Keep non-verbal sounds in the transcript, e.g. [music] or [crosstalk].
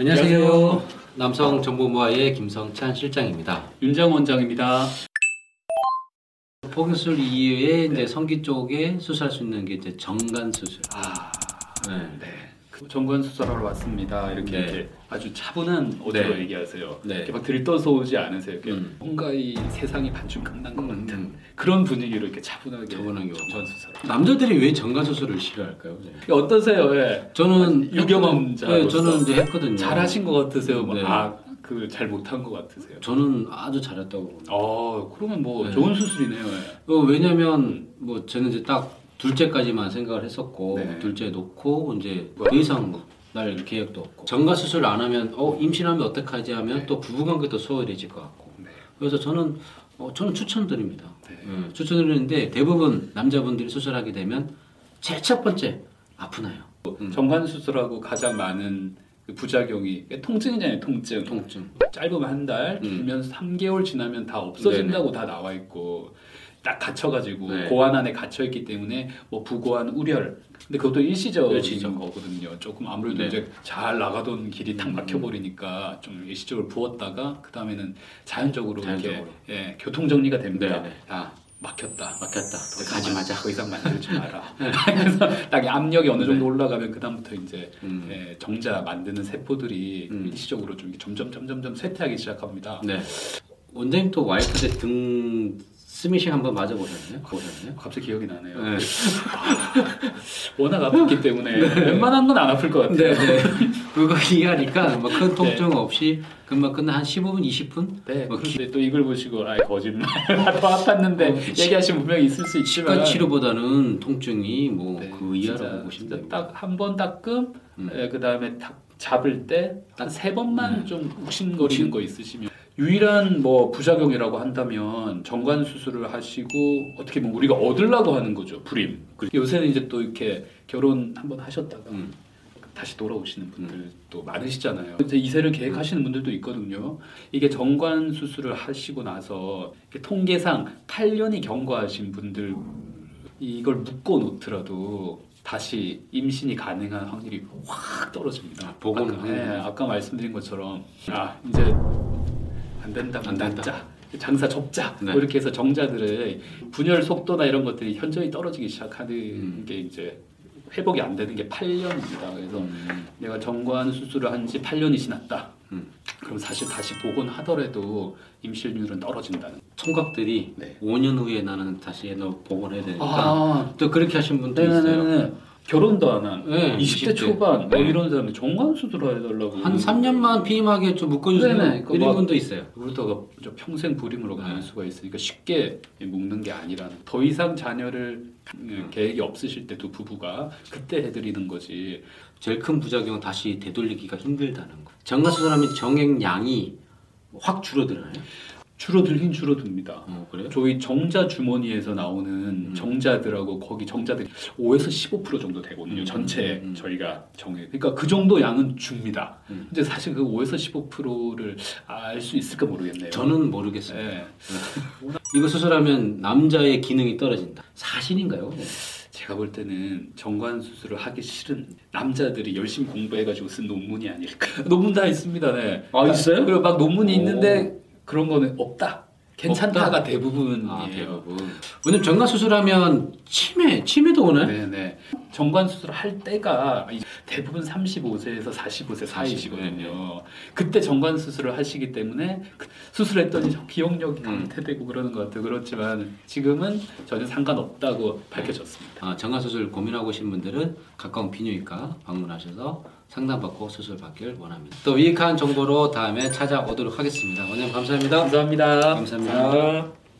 안녕하세요. 남성 정보모아의 김성찬 실장입니다. 윤장 원장입니다. 포경수술 이외에 이제 성기 쪽에 수술할 수 있는 게 이제 정관 수술. 아, 네. 네. 그 정관 수술하러 왔습니다. 이렇게 네. 이제 아주 차분한 어조로 네. 얘기하세요. 네. 이렇게 막 들떠서 오지 않으세요. 이렇게 음. 뭔가 이 세상이 반쯤 끝난 것 같은 음. 그런 분위기로 이렇게 차분하게 차분하게 정관 수술. 남자들이 왜 정관 수술을 싫어할까요? 네. 어떠세요? 예. 저는 유경험자로서 네, 저는 이제 했거든요. 잘하신 것 같으세요? 뭐, 네. 아, 그잘 못한 것 같으세요? 저는 아주 잘했다고 봅니다. 어, 그러면 뭐 네. 좋은 수술이네요. 예. 어, 왜냐면 뭐 저는 이제 딱 둘째까지만 생각을 했었고 네. 둘째 놓고 이제 더 이상 날 계획도 없고 정관 수술 안 하면 어 임신하면 어떡하지 하면 네. 또 부부관계도 소홀해질 것 같고 네. 그래서 저는 어, 저는 추천드립니다. 네. 예, 추천드리는데 대부분 남자분들이 수술하게 되면 제일 첫 번째 아프나요. 음. 정관 수술하고 가장 많은 그 부작용이 통증이잖아요. 통증. 통증. 짧으면 한 달, 음. 길면 3개월 지나면 다 없어진다고 다 나와 있고 딱 갇혀가지고 네. 고안 안에 갇혀 있기 때문에 뭐 부고한 우열. 근데 그것도 일시적인 일시적. 거거든요. 조금 아무래도 네. 이제 잘 나가던 길이 탁 음. 막혀버리니까 좀 일시적으로 부었다가 그 다음에는 자연적으로, 자연적으로. 이렇게 예, 교통 정리가 됩니다. 네, 네. 아 막혔다. 막혔다. 더 가지 마자. 더 이상 만들지 마라. [laughs] [laughs] 그래서 딱 압력이 어느 정도 네. 올라가면 그 다음부터 이제 음. 예, 정자 만드는 세포들이 음. 일시적으로 좀 점점 점점점 쇠퇴하기 시작합니다. 네. 원장님 또 와이프 때 등 스미싱 한번 맞아 보셨나요? 보셨나요? 갑자기 기억이 나네요. 네. [laughs] 워낙 아팠기 때문에 웬만한 건 안 아플 것 같아요. 네, 네. 그거 이해하니까 뭐큰 통증 네. 없이 금방 끝나 한 15분, 20분? 네, 뭐 그런데 또 이걸 보시고 아 거짓말 [laughs] 더 아팠는데 어, 얘기하시는 분명히 있을 수 있지만 치과 치료보다는 통증이 뭐 네, 그 이하라고 진짜, 보시면 됩니다. 딱한 번 닦음 음. 그 다음에 딱 잡을 때딱세 번만 네. 좀 욱신거리는 거 있으시면 유일한 뭐 부작용이라고 한다면 정관 수술을 하시고 어떻게 보면 우리가 얻으려고 하는 거죠 불임. 요새는 이제 또 이렇게 결혼 한번 하셨다가 음. 다시 돌아오시는 분들도 많으시잖아요. 이제 이세를 계획하시는 분들도 있거든요. 이게 정관 수술을 하시고 나서 통계상 8년이 경과하신 분들 이걸 묶어 놓더라도 다시 임신이 가능한 확률이 확 떨어집니다. 아, 복원을 아까, 네? 아까 말씀드린 것처럼 아 이제 안 된다, 안 된다. 자 장사 접자 네. 뭐 이렇게 해서 정자들의 분열 속도나 이런 것들이 현저히 떨어지기 시작하는 음. 게 이제 회복이 안 되는 게 8년입니다. 그래서 음. 내가 정관 수술을 한 지 8년이 지났다. 음. 그럼 사실 다시 복원하더라도 임실률은 떨어진다는. 총각들이 네. 5년 후에 나는 다시 복원해야 되니까 아, 또 그렇게 하신 분도 있어요. 네네네. 결혼도 안 한. 네, 20대, 20대. 초반 뭐 네. 이런 사람이 정관 수술을 해달라고. 한 3년만 피임하게 좀. 그 이런 막- 분도 있어요. 그러다가 저 평생 불임으로 가는 네. 수가 있으니까 쉽게 묶는 게 아니라는. 더 이상 자녀를 음, 계획이 없으실 때 두 부부가 그때 해드리는 거지. 제일 큰 부작용은 다시 되돌리기가 힘들다는 거. 정관 수술하면 정액량이 확 줄어들어요. 줄어들긴 줄어듭니다. 어, 그래요? 저희 정자 주머니에서 나오는 음. 정자들하고 거기 정자들이 5에서 15% 정도 되거든요. 음, 전체 음, 음. 저희가 정해. 그러니까 그 정도 양은 줍니다. 음. 근데 사실 그 5에서 15%를 알 수 있을까 모르겠네요. 저는 모르겠어요. 예. 이거 수술하면 남자의 기능이 떨어진다. 사실인가요? 제가 볼 때는 정관 수술을 하기 싫은 남자들이 열심히 공부해가지고 쓴 논문이 아닐까. [laughs] 논문 다 있습니다. 네. 아, 있어요? 그리고 막 논문이 오. 있는데 그런 거는 없다. 괜찮다가? 대부분이에요. 아, 대부분. 왜냐면 정관 수술하면 치매, 치매도 오네. 네네. 정관 수술을 할 때가 대부분 35세에서 45세 40, 사이시거든요. 그때 정관 수술을 하시기 때문에 그 수술했더니 저 기억력이 음. 강퇴되고 그러는 것 같아요. 그렇지만 지금은 전혀 상관없다고 밝혀졌습니다. 아, 정관 수술 고민하고 계신 분들은 가까운 비뇨기과 방문하셔서 상담받고 수술 받길 원합니다. 또 유익한 정보로 다음에 찾아오도록 하겠습니다. 원장님 감사합니다. 감사합니다. 감사합니다. 嗯